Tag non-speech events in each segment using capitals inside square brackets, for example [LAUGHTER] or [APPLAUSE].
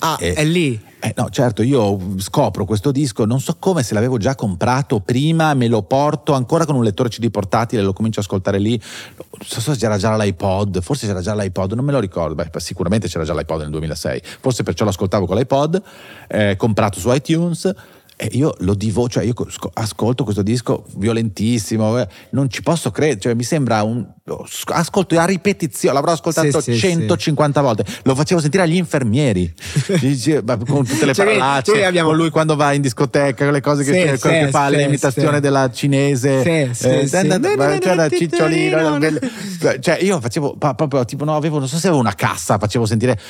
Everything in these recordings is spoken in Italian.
Ah, Eh, è lì. Eh, no, certo, io scopro questo disco, non so come, se l'avevo già comprato prima, me lo porto ancora con un lettore CD portatile, lo comincio a ascoltare lì. Non so se c'era già l'iPod, forse c'era già l'iPod, non me lo ricordo. Beh, sicuramente c'era già l'iPod nel 2006, forse perciò lo ascoltavo con l'iPod, eh, comprato su iTunes. E io lo divo, cioè io sco- ascolto questo disco violentissimo, eh, non ci posso credere, cioè mi sembra un... Ascolto a ripetizione, l'avrò ascoltato Sì, sì, 150 volte, lo facevo sentire agli infermieri, [LAUGHS] con tutte le Cioè, parolacce, cioè, abbiamo- con lui quando va in discoteca, con le cose che, Sì, sì, che fa sì, l'imitazione sì. della cinese, Sì, sì, eh, sì. c'era Cicciolino, cioè io facevo proprio tipo, no, avevo, non so se avevo una cassa, facevo sentire...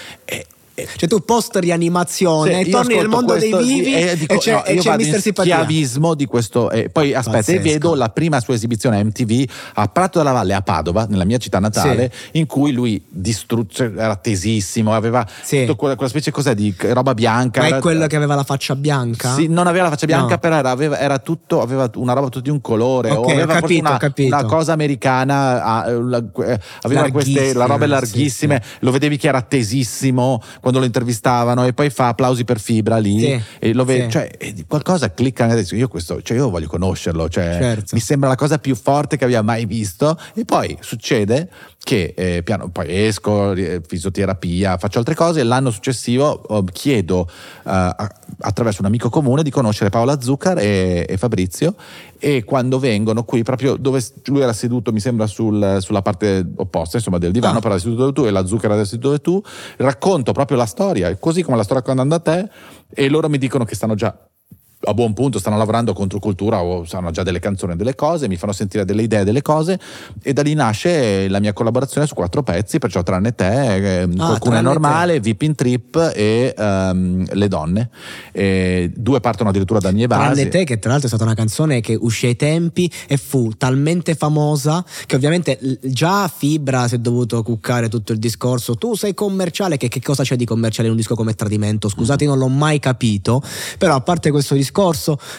e- e- Cioè tu post rianimazione, sì, torni nel mondo questo, dei vivi sì, e e, dico, c'è, no, e c'è Mister Simpatia. schiavismo di questo e poi aspetta e Pazzesco. vedo la prima sua esibizione a MTV a Prato della Valle a Padova nella mia città natale in cui lui distrugge era tesissimo aveva Sì. quella, quella specie cos'è, di roba bianca Ma è quello che aveva la faccia bianca? sì, non aveva la faccia bianca, No. però era, aveva, era tutto, aveva una roba tutta di un colore. Ok, o ho aveva capito, una, ho capito. una cosa americana, eh, eh, aveva queste la robe Larghissime, larghissime. sì, Lo vedevi che era tesissimo quando lo intervistavano, e poi fa applausi per fibra lì. Sì, e lo vedi, sì. cioè, e di- qualcosa clicca adesso. Io, questo, cioè, io voglio conoscerlo, cioè, Certo. mi sembra la cosa più forte che abbia mai visto. E poi succede che eh, piano, poi esco, eh, fisioterapia, faccio altre cose. E l'anno successivo oh, chiedo eh, attraverso un amico comune di conoscere Paola Zuccar e, e Fabrizio. E quando vengono qui, proprio dove lui era seduto, mi sembra sul- sulla parte opposta, insomma, del divano, Ah. però era seduto dove tu e la Zuccar era seduto dove tu, racconto proprio la storia, così come la sto raccontando a te, e loro mi dicono che stanno già a buon punto stanno lavorando contro cultura o sanno già delle canzoni e delle cose, mi fanno sentire delle idee delle cose e da lì nasce la mia collaborazione su quattro pezzi, perciò tranne te, eh, qualcuno è Ah, normale, VIP in Trip e ehm, Le Donne. E due partono addirittura da mie basi. Tranne te, che tra l'altro è stata una canzone che uscì ai tempi e fu talmente famosa che ovviamente già Fibra si è dovuto cuccare tutto il discorso. Tu sei commerciale, che, che cosa c'è di commerciale in un disco come Tradimento? Scusate, non l'ho mai capito. Però a parte questo discorso,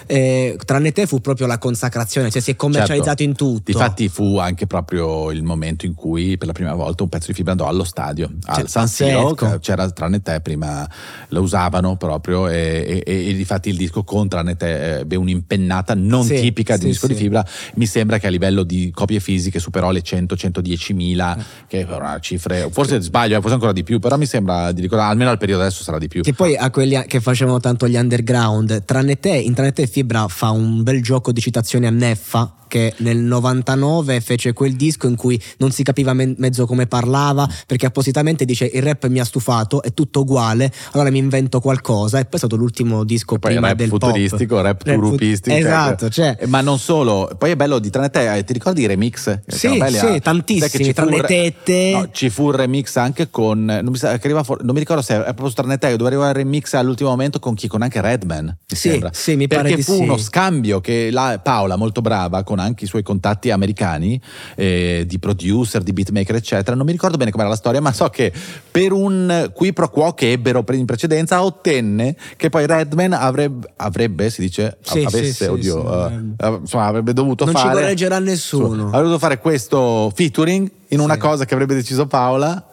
eh, tranne te fu proprio la consacrazione, cioè si è commercializzato Certo. in tutto. Difatti fu anche proprio il momento in cui per la prima volta un pezzo di fibra andò allo stadio, Cioè, al San Siro, c'era tranne te prima lo usavano proprio e, e, e, difatti il disco con tranne te ebbe un'impennata non Sì, tipica di sì, disco sì. di fibra, mi sembra che a livello di copie fisiche superò le 100-110 mila, che erano cifre, forse sbaglio, eh, forse ancora di più, però mi sembra di ricordare, almeno al periodo adesso sarà di più. Che poi a quelli che facevano tanto gli underground, tranne te, in tranne te Fibra fa un bel gioco di citazioni a Neffa che nel 99 fece quel disco in cui non si capiva me- mezzo come parlava perché appositamente dice il rap mi ha stufato, è tutto uguale, allora mi invento qualcosa e poi è stato l'ultimo disco poi prima rap del futuristico, pop. rap turupistico. Esatto, cioè, Eh, Ma non solo, poi è bello di tranne te, eh, ti ricordi i remix? Sì, erano belli, sì, tantissimi, Sai che ci tra fu le tette. No, ci fu un remix anche con, non mi, sa- fuori- non mi ricordo se è proprio su tranne te, dove arriva il remix all'ultimo momento con chi? Con anche Redman, mi Sì, sembra. Sì, mi Perché pare di fu sì. uno scambio che la Paola, molto brava, con anche i suoi contatti americani, eh, di producer, di beatmaker, eccetera, non mi ricordo bene com'era la storia, ma so che per un qui pro quo che ebbero in precedenza ottenne che poi Redman avrebbe, avrebbe si dice, Sì, avesse, sì, oddio, eh, insomma avrebbe dovuto Non ci fare... correggerà nessuno. Avrebbe dovuto fare questo featuring in una cosa che avrebbe deciso Paola.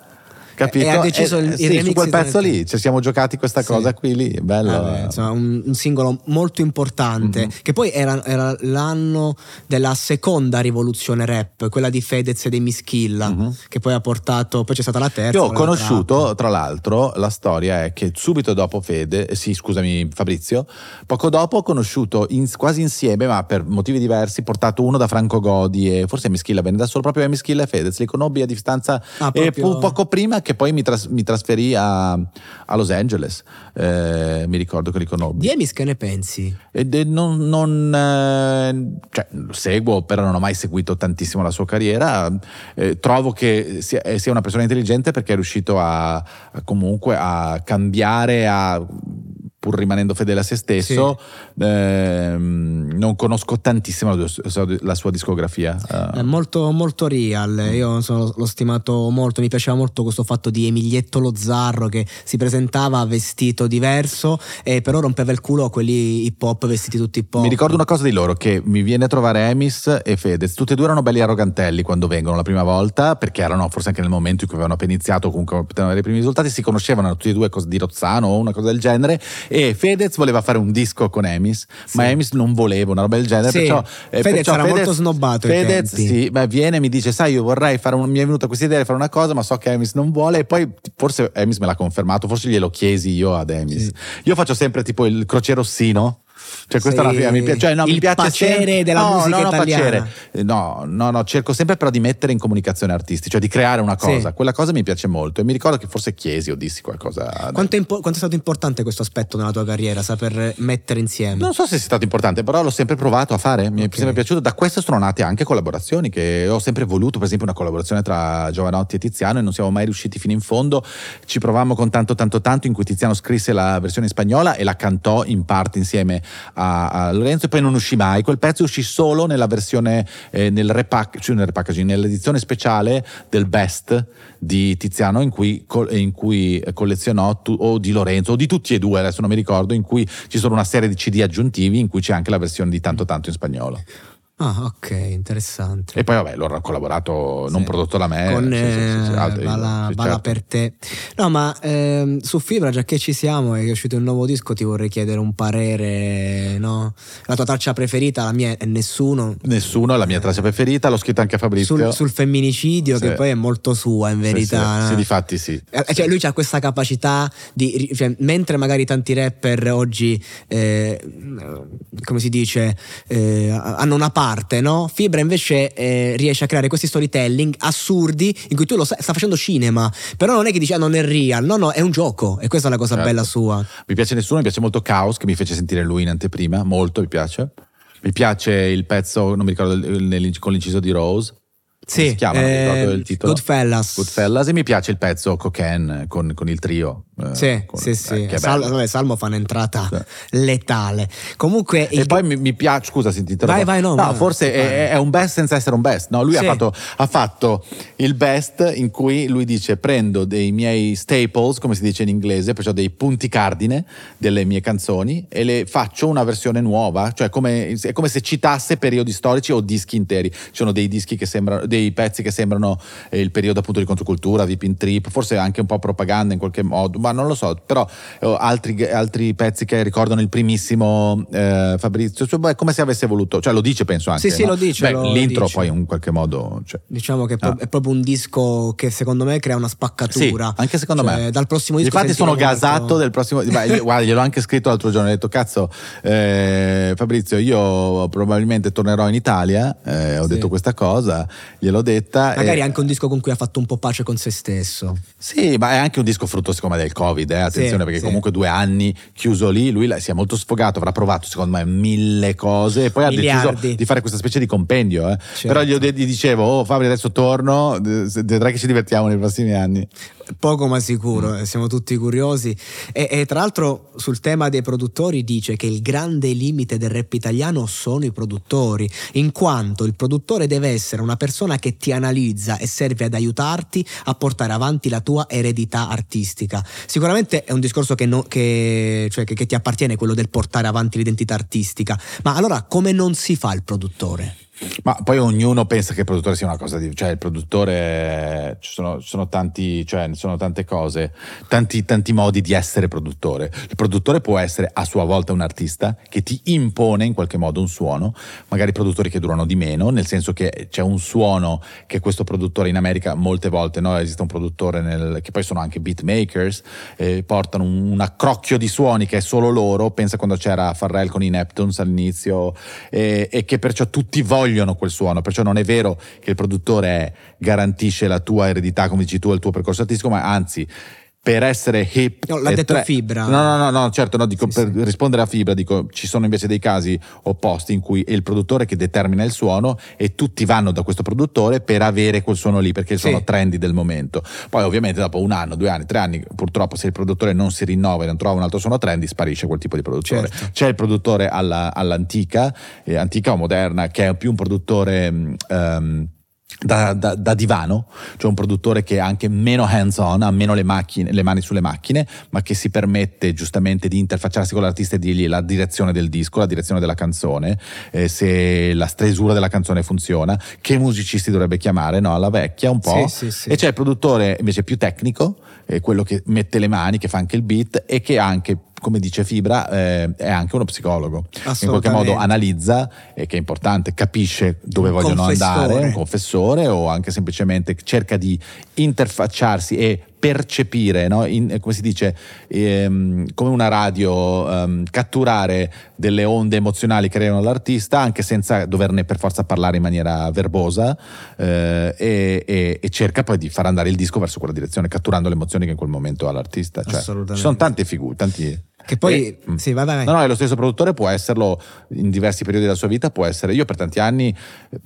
Capito? E ha deciso il, il sì, su quel pezzo lì, ci siamo giocati questa Sì. cosa qui lì, bello. Vabbè, insomma, un, un singolo molto importante Mhm. che poi era, era l'anno della seconda rivoluzione rap quella di Fedez e dei Mischilla Mhm. che poi ha portato poi c'è stata la terza Io ho conosciuto, trap. tra l'altro, la storia è che subito dopo Fede, eh, sì, scusami Fabrizio, poco dopo ho conosciuto in- quasi insieme, ma per motivi diversi, portato uno da Franco Godi e forse Mischilla venne da solo, proprio Mischilla e Fedez, li conobbi a distanza Ah, e proprio- fu poco prima che poi mi, tras- mi trasferì a, a Los Angeles, Eh, mi ricordo che li conobbi. di Emis che ne pensi? Ed è- non, non, eh, cioè, lo seguo, però non ho mai seguito tantissimo la sua carriera. Eh, trovo che sia, eh, sia una persona intelligente perché è riuscito a, a comunque a cambiare, a, pur rimanendo fedele a se stesso. Ehm, non conosco tantissimo la, sua- discografia. È molto, molto real. Io sono- l'ho stimato molto. Mi piaceva molto questo fatto di Emilietto lo Zarro che si presentava vestito diverso e però rompeva il culo a quelli hip hop vestiti tutti hip hop. Mi ricordo una cosa di loro, che mi viene a trovare Emis e Fedez, tutti e due erano belli arrogantelli quando vengono la prima volta, perché erano forse anche nel momento in cui avevano appena iniziato, comunque potevano avere i primi risultati, si conoscevano tutti e due cos- di Rozzano o una cosa del genere, e Fedez voleva fare un disco con Emis, ma Emis non voleva una roba del genere, Sì, perciò, eh, Fedez perciò era molto snobbato Fedez sì, beh, viene e mi dice, sai, io vorrei fare un, mi è venuta questa idea di fare una cosa, ma so che Emis non vuole, e poi forse Emis me l'ha confermato, forse glielo chiesi io ad Emis. Sì. Io faccio sempre tipo il croce rossino. Cioè, questa Sei è una mi piace, cioè, no, mi il piace pacere sempre- della no, musica no, italiana. No, no, no, cerco sempre però di mettere in comunicazione artisti, cioè di creare una Sì. cosa. Quella cosa mi piace molto. E mi ricordo che forse chiesi o dissi qualcosa. Quanto è, impo- quanto è stato importante questo aspetto nella tua carriera, saper mettere insieme? Non so se sia stato importante, però l'ho sempre provato a fare, mi è Ok. sempre piaciuto. Da questo sono nate anche collaborazioni che ho sempre voluto, per esempio una collaborazione tra Giovanotti e Tiziano e non siamo mai riusciti fino in fondo. Ci provammo con tanto tanto tanto in cui Tiziano scrisse la versione in spagnola e la cantò in parte insieme a, a Lorenzo e poi non uscì mai. Quel pezzo uscì solo nella versione, eh, nel, repack, cioè nel repackaging, nell'edizione speciale del Best di Tiziano in cui, in cui collezionò tu- o di Lorenzo o di tutti e due, adesso non mi ricordo, in cui ci sono una serie di CD aggiuntivi in cui c'è anche la versione di tanto tanto in spagnolo. Ah, ok, interessante. E poi vabbè, loro hanno collaborato, non Sì. prodotto da me. con sì, sì, sì, eh, altri- Bala, Bala certo. per te. No, ma ehm, su Fibra, già che ci siamo e è uscito il nuovo disco, ti vorrei chiedere un parere, no? La tua traccia preferita, la mia è Nessuno. Nessuno, è la mia traccia preferita, l'ho scritta anche a Fabrizio. Sul, sul femminicidio, che poi è molto sua in verità. Sì, sì, di fatti sì. Eh, Cioè, lui ha questa capacità di. cioè, mentre magari tanti rapper oggi, eh, come si dice, eh, hanno una parte, no? Fibra invece eh, riesce a creare questi storytelling assurdi in cui tu lo sai, sta facendo cinema, però non è che dici ah, non è real, no, no, è un gioco e questa è la cosa Certo. bella sua. Mi piace nessuno, mi piace molto Chaos, che mi fece sentire lui in anteprima, molto mi piace. Mi piace il pezzo, non mi ricordo, con l'inciso di Rose. Come si chiama? Ricordo eh, il titolo. Goodfellas. Goodfellas. E mi piace il pezzo Cocaine con, con il trio. eh, Sì, con- sì, eh, sì. è Sal- Salmo fa un'entrata Sì. letale. Comunque, E il- poi mi, mi piace, scusa se ti interrompo. Vai, vai, no, vai. forse Vai. è, è un best senza essere un best. No, lui Sì. ha, fatto, ha fatto il best in cui lui dice prendo dei miei staples, come si dice in inglese, perciò dei punti cardine delle mie canzoni e le faccio una versione nuova, cioè come, è come se citasse periodi storici o dischi interi. Ci sono dei dischi che sembrano, dei pezzi che sembrano eh, il periodo appunto di controcultura, di pin trip, forse anche un po' propaganda in qualche modo, ma non lo so, però eh, altri, altri pezzi che ricordano il primissimo eh, Fabrizio, cioè, beh, è come se avesse voluto, cioè lo dice penso anche. Sì, sì, no? lo dice, Beh, lo l'intro dice. poi in qualche modo... Cioè, Diciamo che Ah. è proprio un disco che secondo me crea una sì, spaccatura. anche secondo Cioè, me. Dal prossimo disco. Infatti sono molto- gasato del prossimo. Beh, guarda, gliel'ho anche scritto l'altro giorno. Ho detto, cazzo, eh, Fabrizio, io probabilmente tornerò in Italia. eh, ho Sì. detto questa cosa, gliel'ho detta. Magari e- anche un disco con cui ha fatto un po' pace con se stesso. Sì, ma è anche un disco frutto secondo me del Covid, eh, attenzione Sì, perché sì. comunque due anni chiuso lì, lui si è molto sfogato, avrà provato secondo me mille cose e poi ha Miliardi. deciso di fare questa specie di compendio. eh. Certo. Però gli, dicevo, oh Fabri adesso torno, vedrai che ci divertiamo nei prossimi anni. Poco ma sicuro, Mm. siamo tutti curiosi. E, e tra l'altro sul tema dei produttori dice che il grande limite del rap italiano sono i produttori, in quanto il produttore deve essere una persona che ti analizza e serve ad aiutarti a portare avanti la tua eredità artistica. Sicuramente è un discorso che, no- che- cioè che- che ti appartiene, quello del portare avanti l'identità artistica. Ma allora come non si fa il produttore? Ma poi ognuno pensa che il produttore sia una cosa di... cioè il produttore, ci sono, sono, tanti, cioè, sono tante cose, tanti, tanti modi di essere produttore. Il produttore può essere a sua volta un artista che ti impone in qualche modo un suono, magari produttori che durano di meno, nel senso che c'è un suono che questo produttore in America molte volte, no? esiste un produttore nel, che poi sono anche beatmakers, eh, portano un, un, accrocchio di suoni che è solo loro, pensa quando c'era Farrell con i Neptunes all'inizio, eh, e che perciò tutti vogliono vogliono quel suono, perciò non è vero che il produttore garantisce la tua eredità, come dici tu, il tuo percorso artistico, ma anzi per essere hip. No, l'ha detto tre... Fibra. No, no, no, no certo, no, dico, sì, per sì. rispondere a Fibra, dico, ci sono invece dei casi opposti in cui è il produttore che determina il suono e tutti vanno da questo produttore per avere quel suono lì, perché sono sì. trendy del momento. Poi ovviamente dopo un anno, due anni, tre anni, purtroppo se il produttore non si rinnova e non trova un altro suono trendy, sparisce quel tipo di produttore. Certo. C'è il produttore alla, all'antica, eh, antica o moderna, che è più un produttore... Um, da, da, da, divano, cioè un produttore che è anche meno hands on, ha meno le, macchine, le, mani sulle macchine, ma che si permette giustamente di interfacciarsi con l'artista e dirgli la direzione del disco, la direzione della canzone, eh, se la stesura della canzone funziona, che musicisti dovrebbe chiamare, no? alla vecchia un po'. Sì, sì, sì. E c'è il produttore invece più tecnico, eh, quello che mette le mani, che fa anche il beat e che ha anche come dice Fibra, eh, è anche uno psicologo. In qualche modo analizza, e che è importante, capisce dove un vogliono andare, un confessore o anche semplicemente cerca di interfacciarsi e percepire, no? In, come si dice, ehm, come una radio, ehm, catturare delle onde emozionali che creano l'artista anche senza doverne per forza parlare in maniera verbosa eh, e, e, e, cerca poi di far andare il disco verso quella direzione, catturando le emozioni che in quel momento ha l'artista. Cioè, ci sono tante figure, tanti... Che poi, e, sì, vai. No, no, è lo stesso produttore, può esserlo in diversi periodi della sua vita, può essere. Io per tanti anni,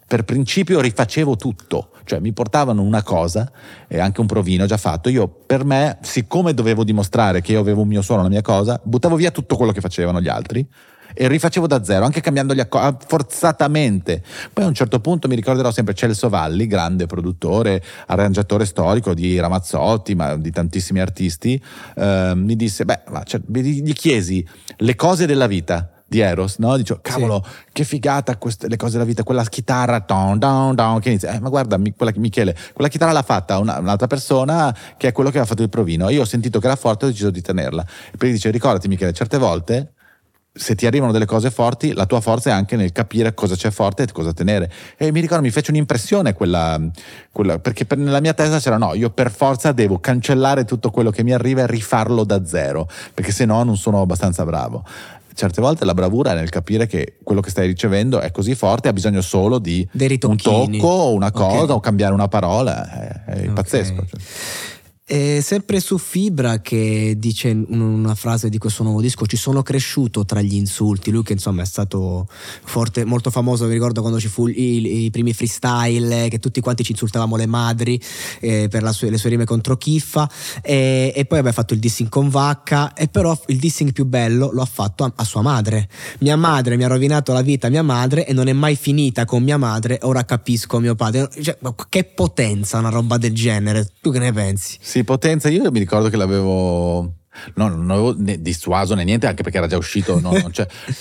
per principio, rifacevo tutto, cioè mi portavano una cosa e anche un provino già fatto. Io, per me, siccome dovevo dimostrare che io avevo un mio suono, una mia cosa, buttavo via tutto quello che facevano gli altri e rifacevo da zero, anche cambiando gli accordi forzatamente. Poi a un certo punto mi ricorderò sempre Celso Valli, grande produttore, arrangiatore storico di Ramazzotti, ma di tantissimi artisti, eh, mi disse, beh, cioè, gli chiesi le cose della vita di Eros, no? Dicevo, cavolo, sì. che figata queste, le cose della vita, quella chitarra, don, don, don, che inizia, eh, ma guarda, quella, Michele, quella chitarra l'ha fatta una, un'altra persona che è quello che aveva fatto il provino. Io ho sentito che era forte e ho deciso di tenerla. E poi dice, ricordati Michele, certe volte se ti arrivano delle cose forti, la tua forza è anche nel capire cosa c'è forte e cosa tenere. E mi ricordo, mi fece un'impressione quella, quella perché per, nella mia testa c'era no, io per forza devo cancellare tutto quello che mi arriva e rifarlo da zero, perché se no non sono abbastanza bravo. Certe volte la bravura è nel capire che quello che stai ricevendo è così forte, ha bisogno solo di un tocco, una cosa okay. o cambiare una parola. È, è okay. pazzesco. Cioè. E sempre su Fibra che dice una frase di questo nuovo disco, ci sono cresciuto tra gli insulti, lui che insomma è stato forte, molto famoso, mi ricordo quando ci fu i, i primi freestyle, che tutti quanti ci insultavamo le madri eh, per sue, le sue rime contro Kiffa e, e, poi aveva fatto il dissing con Vacca e però il dissing più bello lo ha fatto a, a, sua madre. Mia madre mi ha rovinato la vita mia madre e non è mai finita con mia madre, ora capisco mio padre. Cioè, che potenza una roba del genere, tu che ne pensi? Sì sì, Potenza, io mi ricordo che l'avevo No, non avevo né dissuaso né niente, anche perché era già uscito. No,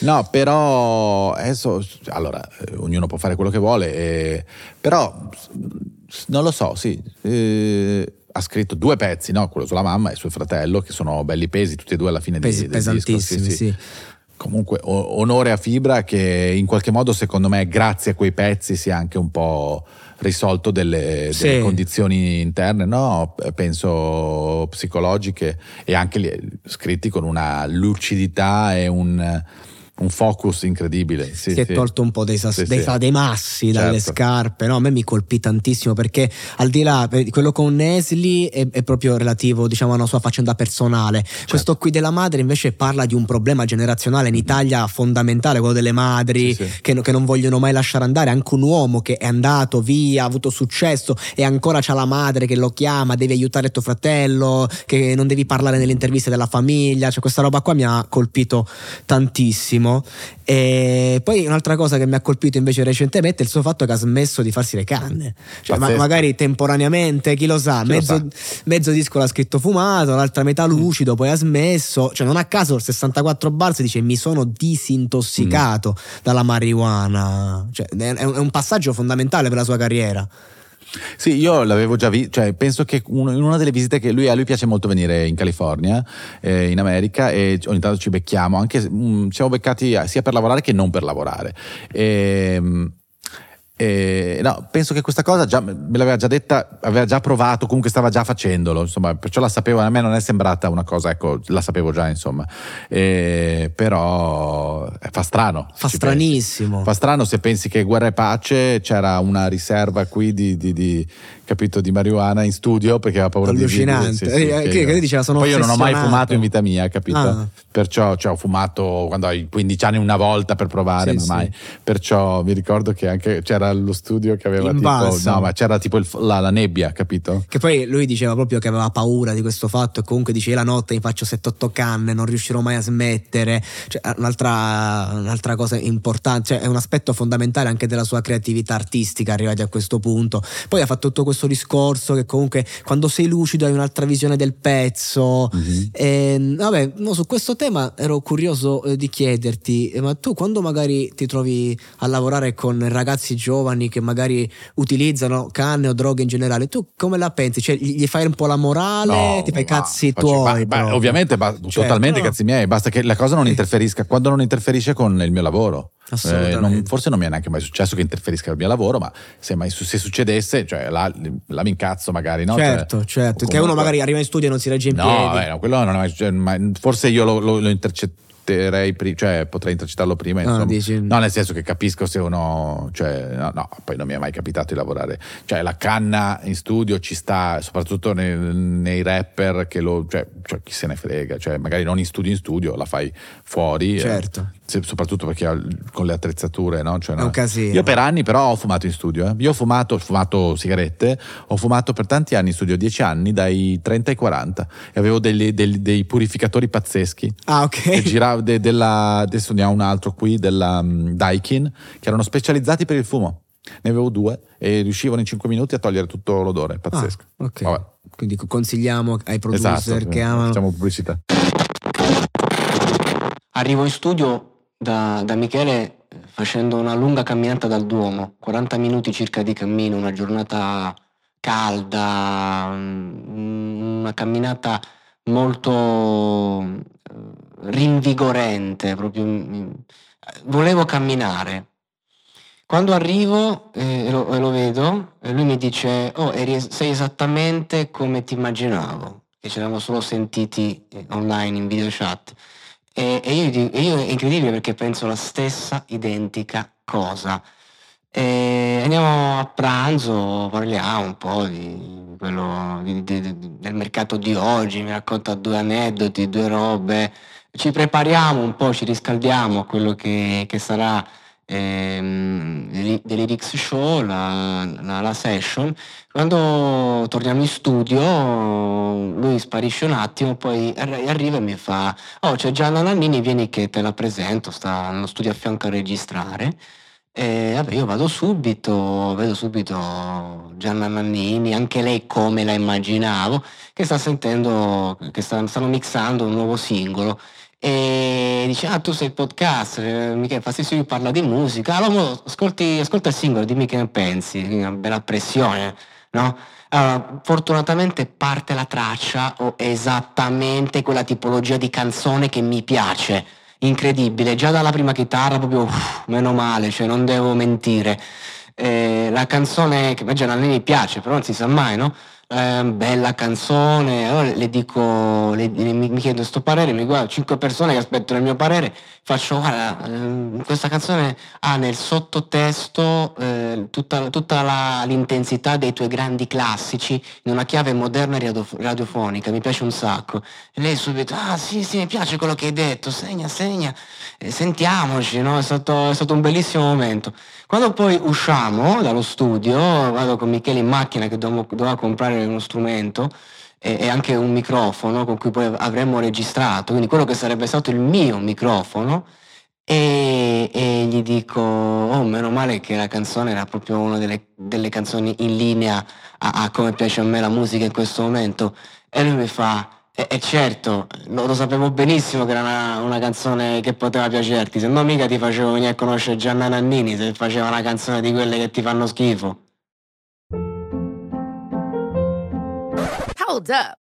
no però adesso, allora, eh, ognuno può fare quello che vuole, eh, però non lo so, sì. Eh, ha scritto due pezzi, no? quello sulla mamma e suo fratello, che sono belli pesi, tutti e due alla fine Pesi, di, del disco. Sì, sì. sì. Comunque, onore a Fibra che in qualche modo, secondo me, grazie a quei pezzi sia anche un po' risolto delle, sì. delle condizioni interne, no? penso psicologiche e anche scritti con una lucidità e un un focus incredibile. Sì, si sì. è tolto un po' dei, sas- sì, dei, dei massi certo. dalle scarpe. No, a me mi colpì tantissimo perché al di là, quello con Nesli è, è proprio relativo diciamo, a una sua faccenda personale. Certo. Questo qui della madre invece parla di un problema generazionale in Italia fondamentale, quello delle madri che, che, non vogliono mai lasciare andare. Anche un uomo che è andato via, ha avuto successo e ancora c'ha la madre che lo chiama, devi aiutare tuo fratello, che non devi parlare nelle interviste della famiglia. Cioè, questa roba qua mi ha colpito tantissimo bellissimo. E poi un'altra cosa che mi ha colpito invece recentemente è il suo fatto che ha smesso di farsi le canne. Cioè, ma- magari temporaneamente, chi lo sa, Chi lo mezzo, sa. mezzo disco l'ha scritto fumato, l'altra metà lucido, poi ha smesso. Cioè, non a caso il 64 bars dice mi sono disintossicato dalla marijuana. Cioè, è un passaggio fondamentale per la sua carriera. Sì, io l'avevo già visto, cioè penso che uno- in una delle visite che lui, a lui piace molto venire in California, eh, in America e ogni tanto ci becchiamo, anche se, mm, siamo beccati sia per lavorare che non per lavorare. E, e, no, penso che questa cosa già, me l'aveva già detta, aveva già provato, comunque stava già facendolo, insomma, perciò la sapevo, a me non è sembrata una cosa, ecco, la sapevo già, insomma. E, però eh, fa strano. Fa stranissimo. pensi. Fa strano se pensi che Guerra e Pace c'era una riserva qui di, di- di- capito, di marijuana in studio perché aveva paura Allucinante. di Sì, sì, Eh, che che- diceva, sono Poi io non ho mai fumato in vita mia, capito? Ah. Perciò cioè, ho fumato quando hai 15 anni una volta per provare, Sì, ma mai. Perciò mi ricordo che anche c'era lo studio che aveva In tipo, no, ma c'era tipo il- la, la nebbia, capito? Che poi lui diceva proprio che aveva paura di questo fatto e comunque dice la notte mi faccio 7-8 canne, non riuscirò mai a smettere. Cioè, un'altra, un'altra cosa importante, cioè, è un aspetto fondamentale anche della sua creatività artistica arrivati a questo punto. Poi ha fatto tutto questo discorso che comunque quando sei lucido hai un'altra visione del pezzo. Mhm. E, vabbè, no, su questo tema ero curioso eh, di chiederti, eh, ma tu quando magari ti trovi a lavorare con ragazzi giovani che magari utilizzano canne o droghe in generale, tu come la pensi? Cioè, gli fai un po' la morale, No, ti fai i ma cazzi faccio- tuoi? ma- ma ovviamente, ba- Certo. totalmente No. cazzi miei, basta che la cosa non interferisca, quando non interferisce con il mio lavoro. Eh, non- forse non mi è neanche mai successo che interferisca il mio lavoro, ma se, mai se succedesse, cioè la, la mi incazzo magari, no? Certo, Cioè, certo. o Che uno comunque- magari arriva in studio e non si regge in No, piedi. vabbè, no, quello non è mai successo, forse io lo, lo- lo intercetterei prima, cioè potrei intercettarlo prima, Ah, insomma. dici- No, nel senso che capisco se uno, cioè, no, no, poi non mi è mai capitato di lavorare, cioè la canna in studio ci sta, soprattutto nei, nei rapper che lo, cioè, cioè, chi se ne frega, cioè magari non in studio in studio, la fai fuori. eh, Certo. se- soprattutto perché con le attrezzature, no? Cioè, È no. un casino. Io per anni però ho fumato in studio, eh. io ho fumato, ho fumato sigarette, ho fumato per tanti anni in studio, 10 anni, dai 30 ai 40 e avevo delle- dei, dei purificatori pazzeschi. Ah, ok. Che girava de- della, adesso ne ho un altro qui, della mm, Daikin, che erano specializzati per il fumo. Ne avevo due e riuscivano in 5 minuti a togliere tutto l'odore, pazzesco. Ah, ok. Vabbè, Quindi consigliamo ai producer esatto, che amano. facciamo pubblicità. Arrivo in studio da, da Michele eh, facendo una lunga camminata dal Duomo, 40 minuti circa di cammino, una giornata calda, mm, una camminata molto eh, rinvigorente, proprio, volevo camminare. Quando arrivo eh, e, lo, e lo vedo, eh, lui mi dice, oh, eri- sei esattamente come ti immaginavo, che ci eravamo solo sentiti eh, online in video chat. E, e io, io è incredibile perché penso la stessa identica cosa. E andiamo a pranzo, parliamo un po' di quello di- di- del mercato di oggi, mi racconta due aneddoti, due robe. Ci prepariamo un po', ci riscaldiamo a quello che, che sarà ehm, dell'Irix Show, la, la- la session. Quando torniamo in studio, lui sparisce un attimo, poi arri- arriva e mi fa: Oh, c'è Gianna Nannini, vieni che te la presento, sta nello studio a fianco a registrare. E vabbè, io vado subito, vedo subito Gianna Nannini, anche lei come la immaginavo, che sta sentendo, che sta- stanno mixando un nuovo singolo. E dice, ah tu sei il podcast, eh, Michele Fastissimo parla di musica, allora ascolti, ascolta il singolo, dimmi che ne pensi, una bella pressione, no? Allora, fortunatamente parte la traccia o esattamente quella tipologia di canzone che mi piace, incredibile, già dalla prima chitarra proprio, uff, meno male, cioè non devo mentire. Eh, la canzone che a Nannini piace, però non si sa mai, no? Eh, bella canzone, allora le dico, le- le- mi, mi chiedo sto parere, mi guardo cinque persone che aspettano il mio parere, faccio guarda, ehm, questa canzone ha nel sottotesto eh, tutta, tutta la- l'intensità dei tuoi grandi classici in una chiave moderna radiof- radiofonica, mi piace un sacco. E lei subito, ah sì sì, mi piace quello che hai detto, segna, segna, eh, sentiamoci, no? è, stato, è stato un bellissimo momento. Quando poi usciamo dallo studio, vado con Michele in macchina che doveva comprare uno strumento e, e anche un microfono con cui poi avremmo registrato, quindi quello che sarebbe stato il mio microfono, E, e gli dico, oh meno male che la canzone era proprio una delle, delle canzoni in linea a, a, come piace a me la musica in questo momento. E lui mi fa, e, e certo, lo, lo, sapevo benissimo che era una, una, canzone che poteva piacerti, se no mica ti facevo venire a conoscere Gianna Nannini se faceva una canzone di quelle che ti fanno schifo. Hold up.